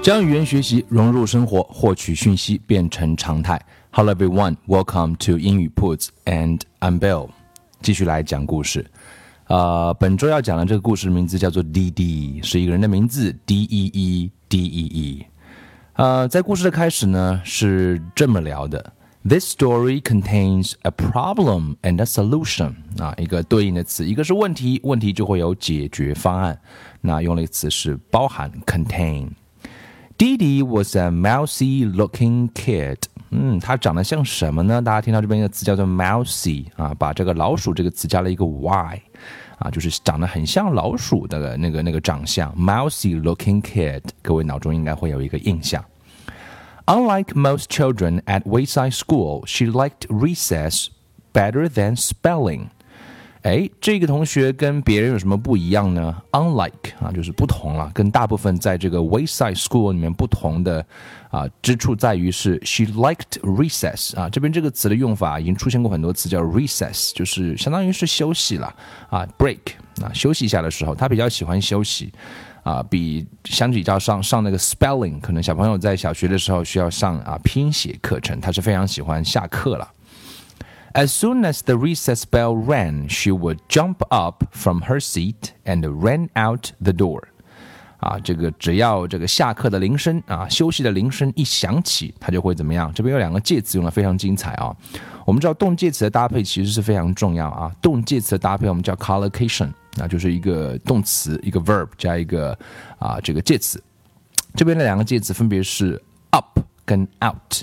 将语言学习融入生活，获取讯息变成常态。Hello everyone, welcome to 英语 Puts and I'm Bill。继续来讲故事。呃，本周要讲的这个故事名字叫做 D D，是一个人的名字 D E E D E E。呃，在故事的开始呢是这么聊的：This story contains a problem and a solution。啊，一个对应的词，一个是问题，问题就会有解决方案。那用了一个词是包含 contain。Deedee was a mousy-looking kid。嗯，他长得像什么呢？大家听到这边一个词叫做 mousy 啊，把这个老鼠这个词加了一个 y，啊，就是长得很像老鼠的那个那个长相。mousy-looking kid，各位脑中应该会有一个印象。Unlike most children at Wayside School, she liked recess better than spelling. 哎，这个同学跟别人有什么不一样呢？Unlike 啊，就是不同了。跟大部分在这个 Wayside School 里面不同的啊之处在于是 she liked recess 啊。这边这个词的用法已经出现过很多次，叫 recess，就是相当于是休息了啊，break 啊，休息一下的时候，他比较喜欢休息啊，比相比较上上那个 spelling，可能小朋友在小学的时候需要上啊拼写课程，他是非常喜欢下课了。As soon as the recess bell rang, she would jump up from her seat and ran out the door. 啊，这个只要这个下课的铃声啊，休息的铃声一响起，她就会怎么样？这边有两个介词用的非常精彩啊。我们知道动介词的搭配其实是非常重要啊。动介词的搭配我们叫 collocation，那就是一个动词一个 verb 加一个啊这个介词。这边的两个介词分别是 up 跟 out。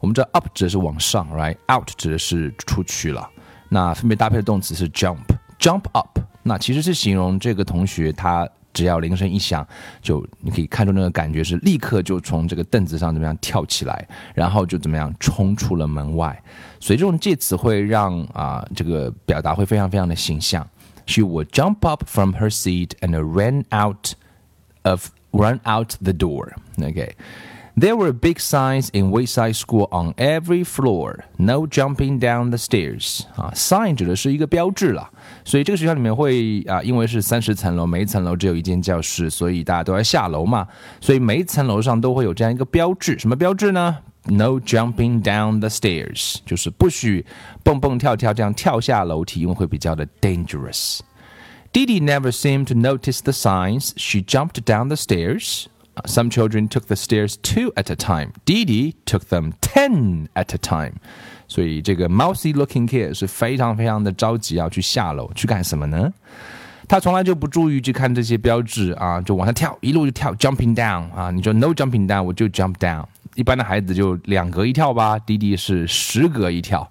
我们知道 up 指的是往上，right？out 指的是出去了。那分别搭配的动词是 jump，jump up。那其实是形容这个同学，他只要铃声一响，就你可以看出那个感觉是立刻就从这个凳子上怎么样跳起来，然后就怎么样冲出了门外。所以这种介词会让啊这个表达会非常非常的形象。She would jump up from her seat and ran out of run out the door. Okay. There were big signs in Wayside School on every floor. No jumping down the stairs. 啊，sign 指的是一个标志了，所以这个学校里面会啊，因为是三十层楼，每一层楼只有一间教室，所以大家都要下楼嘛，所以每一层楼上都会有这样一个标志。什么标志呢？No jumping down the stairs，就是不许蹦蹦跳跳这样跳下楼梯，因为会比较的 dangerous。Deedee never seemed to notice the signs. She jumped down the stairs. Some children took the stairs two at a time. Deedee took them ten at a time. 所以这个 mousy looking kid 是非常非常的着急要去下楼去干什么呢？他从来就不注意去看这些标志啊，就往下跳，一路就跳，jumping down 啊，你说 no jumping down，我就 jump down。一般的孩子就两格一跳吧，弟弟是十格一跳。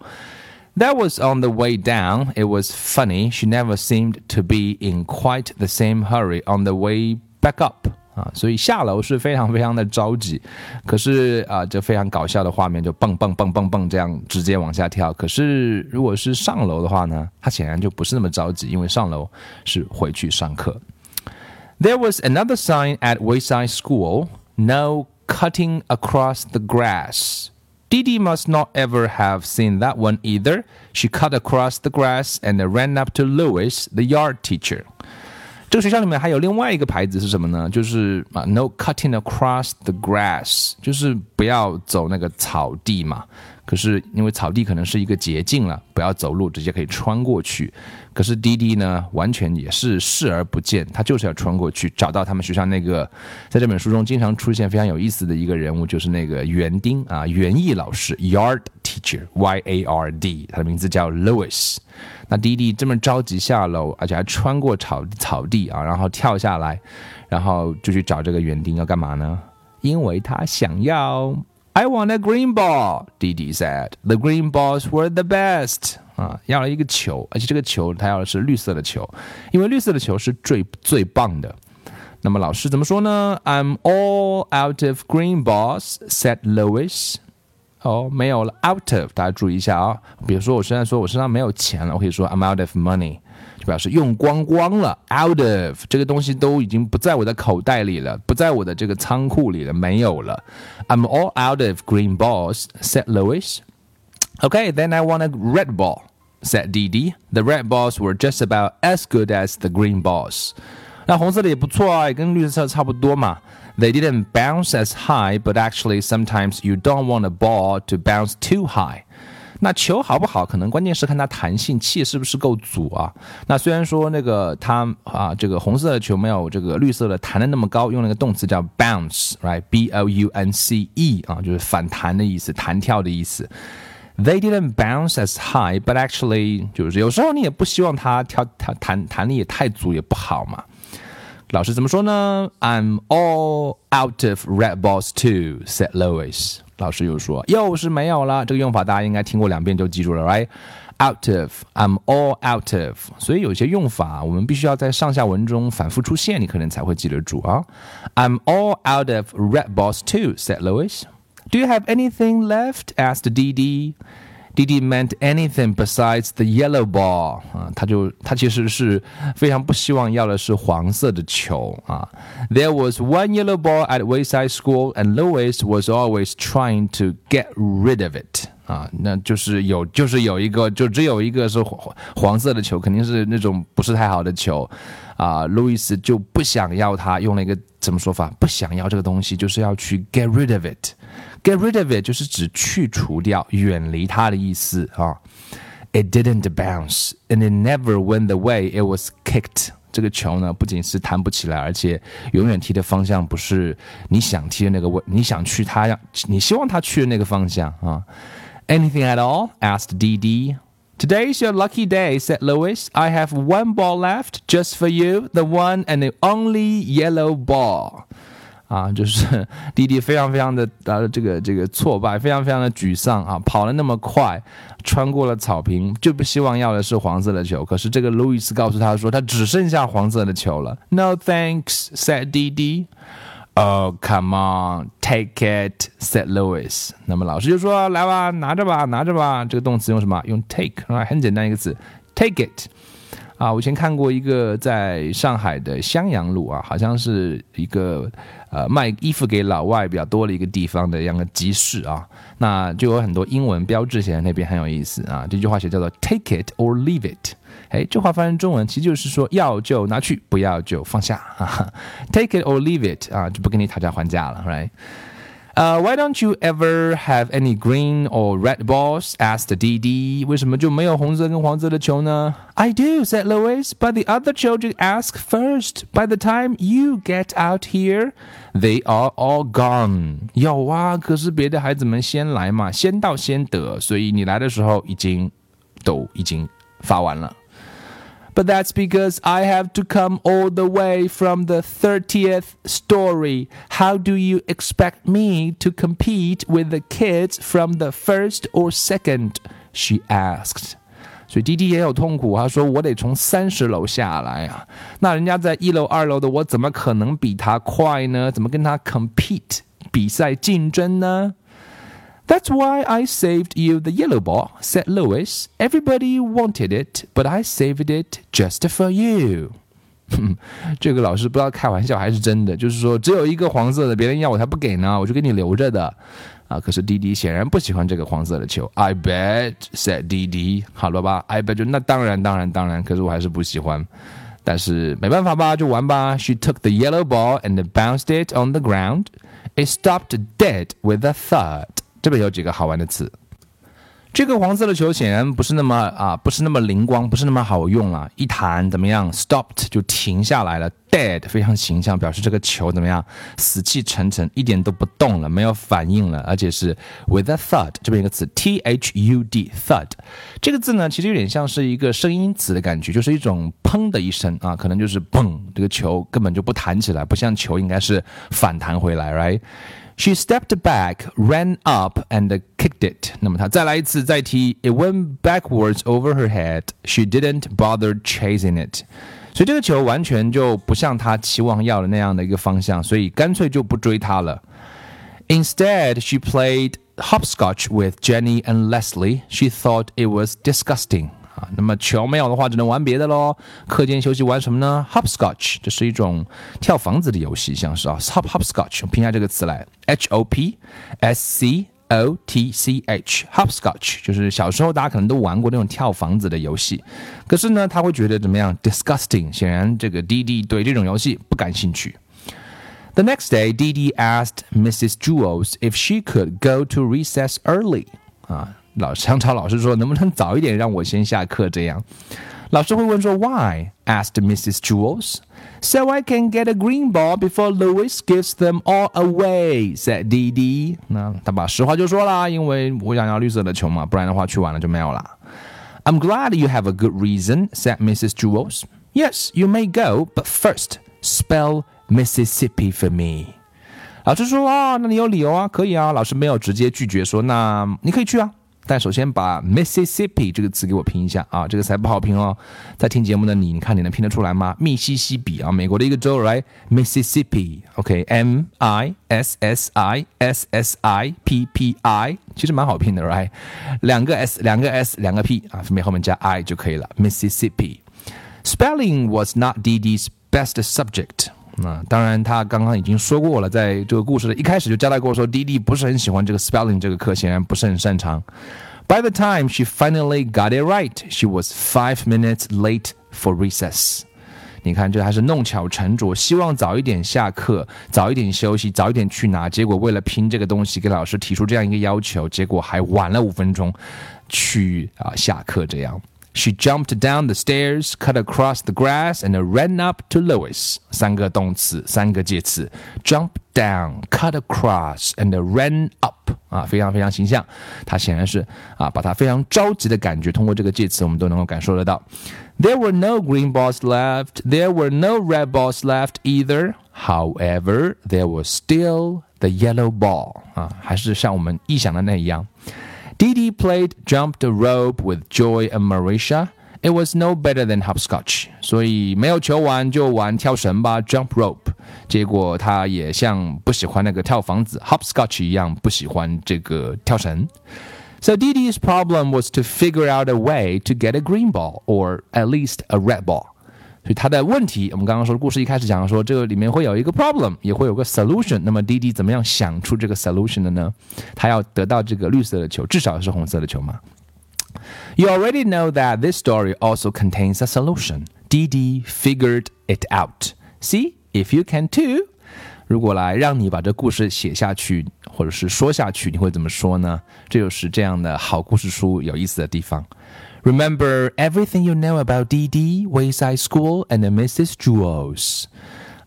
That was on the way down. It was funny. She never seemed to be in quite the same hurry on the way back up. 啊，所以下楼是非常非常的着急，可是啊，就非常搞笑的画面，就蹦蹦蹦蹦蹦这样直接往下跳。可是如果是上楼的话呢，他显然就不是那么着急，因为上楼是回去上课。There was another sign at Wayside School: "No cutting across the grass." Deedee must not ever have seen that one either. She cut across the grass and ran up to Louis, the yard teacher. 这个学校里面还有另外一个牌子是什么呢？就是啊，No cutting across the grass，就是不要走那个草地嘛。可是因为草地可能是一个捷径了，不要走路，直接可以穿过去。可是滴滴呢，完全也是视而不见，他就是要穿过去，找到他们学校那个，在这本书中经常出现非常有意思的一个人物，就是那个园丁啊，园艺老师，Yard teacher，Y A R D，他的名字叫 Louis。那弟弟这么着急下楼，而且还穿过草草地啊，然后跳下来，然后就去找这个园丁要干嘛呢？因为他想要 I want a green ball. Deedee said the green balls were the best." best。啊，要了一个球，而且这个球他要的是绿色的球，因为绿色的球是最最棒的。那么老师怎么说呢？I'm all out of green balls," said Louis。哦，没有了，out of，大家注意一下啊、哦。比如说我现在说我身上没有钱了，我可以说 I'm out of money，就表示用光光了，out of 这个东西都已经不在我的口袋里了，不在我的这个仓库里了，没有了。I'm all out of green balls，said Louis。Okay，then I want a red ball，said Deedee。The red balls were just about as good as the green balls。那红色的也不错啊，也跟绿色差不多嘛。They didn't bounce as high, but actually sometimes you don't want a ball to bounce too high. 那球好不好，可能关键是看它弹性，气是不是够足啊。那虽然说那个它啊，这个红色的球没有这个绿色的弹的那么高，用了个动词叫 bounce，right？B O U N C E 啊，就是反弹的意思，弹跳的意思。They didn't bounce as high, but actually 就是有时候你也不希望它跳跳弹弹力也太足也不好嘛。老师怎么说呢？I'm all out of red balls too," said Louis. 老师又说，又是没有了。这个用法大家应该听过两遍就记住了，right? Out of, I'm all out of。所以有些用法我们必须要在上下文中反复出现，你可能才会记得住啊。I'm all out of red balls too," said Louis. "Do you have anything left?" asked Deedee. Deedee meant anything besides the yellow ball 啊，他就他其实是非常不希望要的是黄色的球啊。There was one yellow ball at Wayside School, and Louis was always trying to get rid of it 啊，那就是有就是有一个就只有一个是黄黄色的球，肯定是那种不是太好的球啊。Louis 就不想要它，用了一个怎么说法？不想要这个东西，就是要去 get rid of it。Get rid of it 就是指去除掉、远离它的意思啊。It didn't bounce and it never went the way it was kicked。这个球呢，不仅是弹不起来，而且永远踢的方向不是你想踢的那个位，你想去它让你希望它去的那个方向啊。Anything at all? asked Deedee. Today's your lucky day, said Louis. I have one ball left just for you, the one and the only yellow ball. 啊，就是 弟弟非常非常的呃这个这个挫败，非常非常的沮丧啊，跑了那么快，穿过了草坪，就不希望要的是黄色的球。可是这个路易斯告诉他说，他只剩下黄色的球了。No thanks, said 弟弟。Oh, come on, take it, said Louis。那么老师就说，来吧，拿着吧，拿着吧。这个动词用什么？用 take 啊，很简单一个词，take it。啊，我以前看过一个在上海的襄阳路啊，好像是一个呃卖衣服给老外比较多的一个地方的样的集市啊，那就有很多英文标志写在那边，很有意思啊。这句话写叫做 “Take it or leave it”，哎，这话翻译成中文其实就是说要就拿去，不要就放下啊。Take it or leave it 啊，就不跟你讨价还价了，right？Uh, why don't you ever have any green or red balls? asked Deedee. I do, said Louis. But the other children ask first. By the time you get out here, they are all gone. 有啊，可是别的孩子们先来嘛，先到先得，所以你来的时候已经都已经发完了。but that's because I have to come all the way from the 30th story. How do you expect me to compete with the kids from the first or second? She asked. 所以滴滴也有痛苦，他说我得从三十楼下来啊，那人家在一楼、二楼的，我怎么可能比他快呢？怎么跟他 compete 比赛竞争呢 ？that's why I saved you the yellow ball, said Louis. Everybody wanted it, but I saved it just for you. 这个老师不知道开玩笑还是真的，就是说只有一个黄色的，别人要我才不给呢，我就给你留着的啊。可是弟弟显然不喜欢这个黄色的球。I bet said 弟弟，好了吧？I bet 就那当然当然当然，可是我还是不喜欢。但是没办法吧，就玩吧。She took the yellow ball and bounced it on the ground. It stopped dead with a thud. 这边有几个好玩的词。这个黄色的球显然不是那么啊，不是那么灵光，不是那么好用了。一弹怎么样？Stopped 就停下来了。Dead 非常形象，表示这个球怎么样？死气沉沉，一点都不动了，没有反应了，而且是 with a thud 这边一个词，T H U D thud 这个字呢，其实有点像是一个声音词的感觉，就是一种砰的一声啊，可能就是砰，这个球根本就不弹起来，不像球应该是反弹回来，right？，right？She stepped back, ran up, and kicked it. 那么她再来一次，再踢。It went backwards over her head. She didn't bother chasing it. 所以这个球完全就不像他期望要的那样的一个方向，所以干脆就不追他了。Instead, she played hopscotch with Jenny and Leslie. She thought it was disgusting. 啊。那么桥没有的话，只能玩别的喽。课间休息玩什么呢？Hopscotch，这是一种跳房子的游戏，像是啊，hop hopscotch，拼下这个词来，h o p s c。O T C H，hopscotch 就是小时候大家可能都玩过那种跳房子的游戏，可是呢，他会觉得怎么样？Disgusting。显然，这个 Deedee 对这种游戏不感兴趣。The next day, Deedee asked Mrs. Jewls if she could go to recess early。啊，老香草老师说：“能不能早一点让我先下课？”这样，老师会问说：“Why？” Asked Mrs. Jewls. So I can get a green ball before Louis gives them all away, said Deedee. 那他把实话就说啦，因为我想要绿色的球嘛，不然的话去晚了就没有啦。I'm glad you have a good reason, said Mrs. Jewls. Yes, you may go, but first spell Mississippi for me. 老师说啊，那你有理由啊，可以啊。老师没有直接拒绝说，那你可以去啊。但首先把 Mississippi 这个词给我拼一下啊，这个词还不好拼哦。在听节目的你，你看你能拼得出来吗？密西西比啊，美国的一个州，right？Mississippi，OK，M、okay, I S S I S S I P P I，其实蛮好拼的，right？两个 S，两个 S，两个 P 啊，分别后面加 I 就可以了。Mississippi，spelling was not Deedee's best subject。那当然，他刚刚已经说过了，在这个故事的一开始就交代过，说弟弟不是很喜欢这个 spelling 这个课，显然不是很擅长。By the time she finally got it right, she was five minutes late for recess。你看，这还是弄巧成拙，希望早一点下课，早一点休息，早一点去拿。结果为了拼这个东西，给老师提出这样一个要求，结果还晚了五分钟去啊下课这样。She jumped down the stairs, cut across the grass, and ran up to Louis. 三个动词，三个介词。Jump down, cut across, and ran up. 啊，非常非常形象。它显然是啊，把它非常着急的感觉通过这个介词，我们都能够感受得到。There were no green balls left. There were no red balls left either. However, there was still the yellow ball. 啊，还是像我们臆想的那样。 Deedee played jump the rope with Joy and Maurecia. It was no better than hopscotch，所以没有球玩就玩跳绳吧，jump rope。结果他也像不喜欢那个跳房子 hopscotch 一样，不喜欢这个跳绳。So Deedee's problem was to figure out a way to get a green ball or at least a red ball. 所以他的问题，我们刚刚说故事一开始讲说，这个里面会有一个 problem，也会有个 solution。那么滴滴怎么样想出这个 solution 的呢？他要得到这个绿色的球，至少是红色的球嘛。You already know that this story also contains a solution. DD figured it out. See if you can too. 如果来让你把这故事写下去，或者是说下去，你会怎么说呢？这就是这样的好故事书有意思的地方。Remember everything you know about Deedee, Wayside School, and Mrs. Jewls.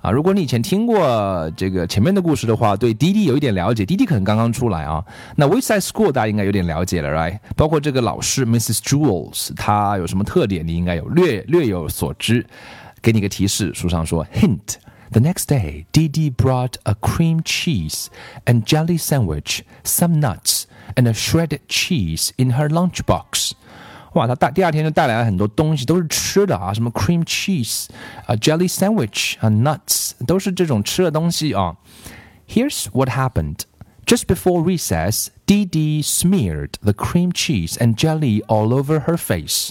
啊，如果你以前听过这个前面的故事的话，对 Deedee 有一点了解，Deedee 可能刚刚出来啊。那 Wayside School 大家应该有点了解了，right？包括这个老师 Mrs. Jules，她有什么特点，你应该有略略有所知。给你个提示，书上说 next day, DD brought a cream cheese and jelly sandwich, some nuts, and a shredded cheese in her lunchbox. 哇，他带第二天就带来了很多东西，都是吃的啊，什么 cream cheese jelly sandwich 啊，nuts 都是这种吃的东西啊。Here's what happened. Just before recess, Deedee smeared the cream cheese and jelly all over her face.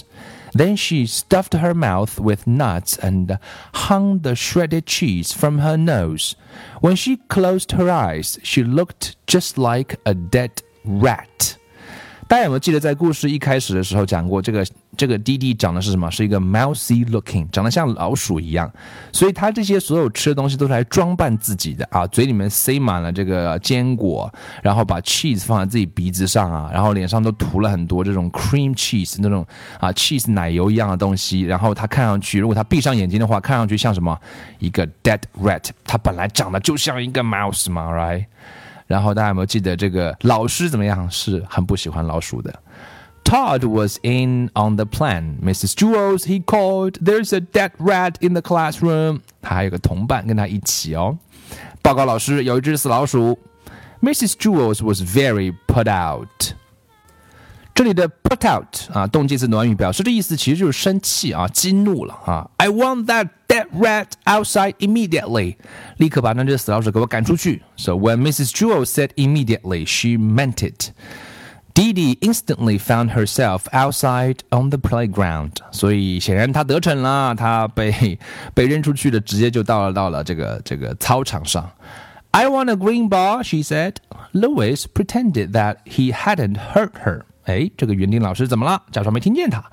Then she stuffed her mouth with nuts and hung the shredded cheese from her nose. When she closed her eyes, she looked just like a dead rat. 大家有没有记得，在故事一开始的时候讲过，这个这个弟弟长得是什么？是一个 mousy looking，长得像老鼠一样。所以他这些所有吃的东西都是来装扮自己的啊，嘴里面塞满了这个坚果，然后把 cheese 放在自己鼻子上啊，然后脸上都涂了很多这种 cream cheese 那种啊 cheese 奶油一样的东西。然后他看上去，如果他闭上眼睛的话，看上去像什么？一个 dead rat。他本来长得就像一个 mouse 嘛，right？然后大家有没有记得这个老师怎么样是很不喜欢老鼠的？Todd was in on the plan. Mrs. Jewls he called. There's a dead rat in the classroom. 他还有个同伴跟他一起哦。报告老师，有一只死老鼠。Mrs. Jewls was very put out. 这里的 put out 啊，动介词短语表示的意思其实就是生气啊、激怒了啊。I want that Rat Red outside immediately！立刻把那只死老鼠给我赶出去。So when Mrs. Jewel said immediately, she meant it. Deedee instantly found herself outside on the playground，所以显然她得逞了，她被被扔出去的，直接就到了到了这个这个操场上。I want a green ball, she said. Louis pretended that he hadn't heard her. 哎，这个园丁老师怎么了？假装没听见他。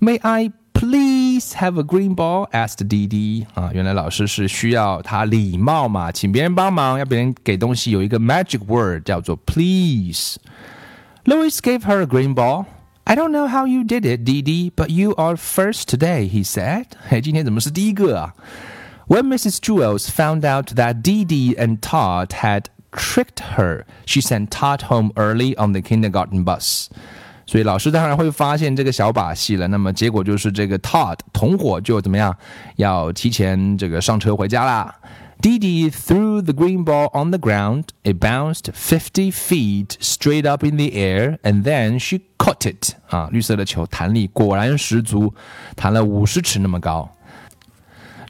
May I Please have a green ball, asked 滴滴啊，原来老师是需要他礼貌嘛，请别人帮忙，要别人给东西有一个 magic word 叫做 please。Louis gave her a green ball. I don't know how you did it, Deedee, but you are first today, he said. 嘿，今天怎么是第一个啊？When Mrs. Jewls found out that Deedee and Todd had tricked her, she sent Todd home early on the kindergarten bus. 所以老师当然会发现这个小把戏了。那么结果就是这个 Todd 同伙就怎么样，要提前这个上车回家啦。Dee Dee threw the green ball on the ground. It bounced 50 feet straight up in the air, and then she caught it. 啊，绿色的球弹力果然十足，弹了五十尺那么高。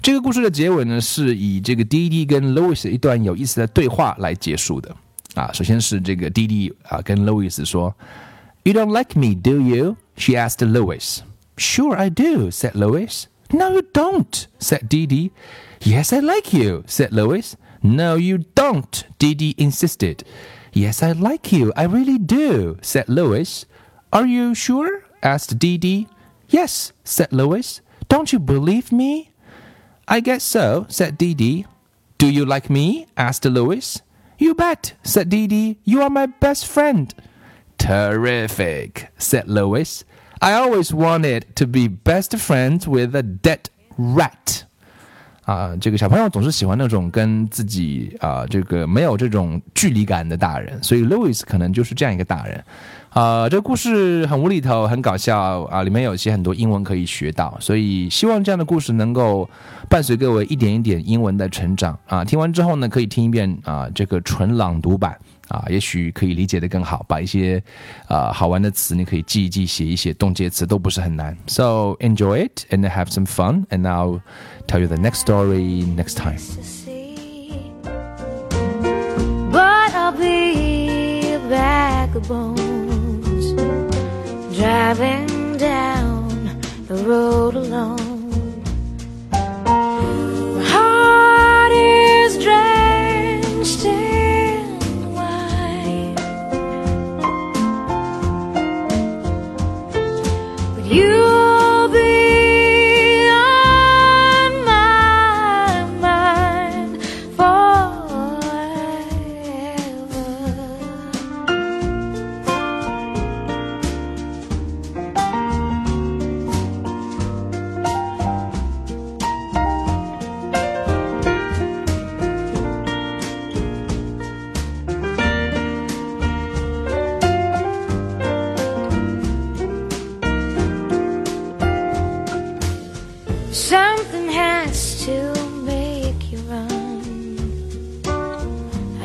这个故事的结尾呢，是以这个 D D 跟 Louis 一段有意思的对话来结束的。啊，首先是这个 D D 啊跟 Louis 说：“You don't like me, do you?” She asked Louis. “Sure I do,” said Louis. “No, you don't,” said Dee. “Yes, I like you,” said Louis. “No, you don't,” Dee insisted. “Yes, I like you. I really do,” said Louis. “Are you sure?” asked Dee. “Yes,” said Louis. “Don't you believe me?” I guess so, said Dee. Do you like me? asked Louis. You bet, said Dee. You are my best friend. Terrific, said Louis. I always wanted to be best friends with a dead rat. 啊，这个小朋友总是喜欢那种跟自己啊，这个没有这种距离感的大人，所以 Louis 可能就是这样一个大人。啊，这个故事很无厘头，很搞笑啊，里面有些很多英文可以学到，所以希望这样的故事能够伴随各位一点一点英文的成长啊。听完之后呢，可以听一遍啊，这个纯朗读版啊，也许可以理解的更好，把一些啊好玩的词你可以记一记，写一写，动介词都不是很难。So enjoy it and have some fun, and I'll tell you the next story next time. But I'll be a bag of bones driving down the road alone.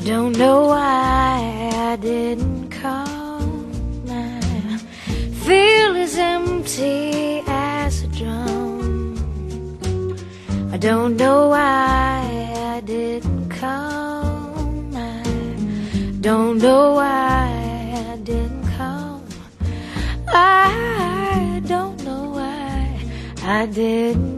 Don't know why I didn't call. I feel as empty as a drum. I don't know why I didn't call. I don't know why I didn't call. I don't know why I didn't.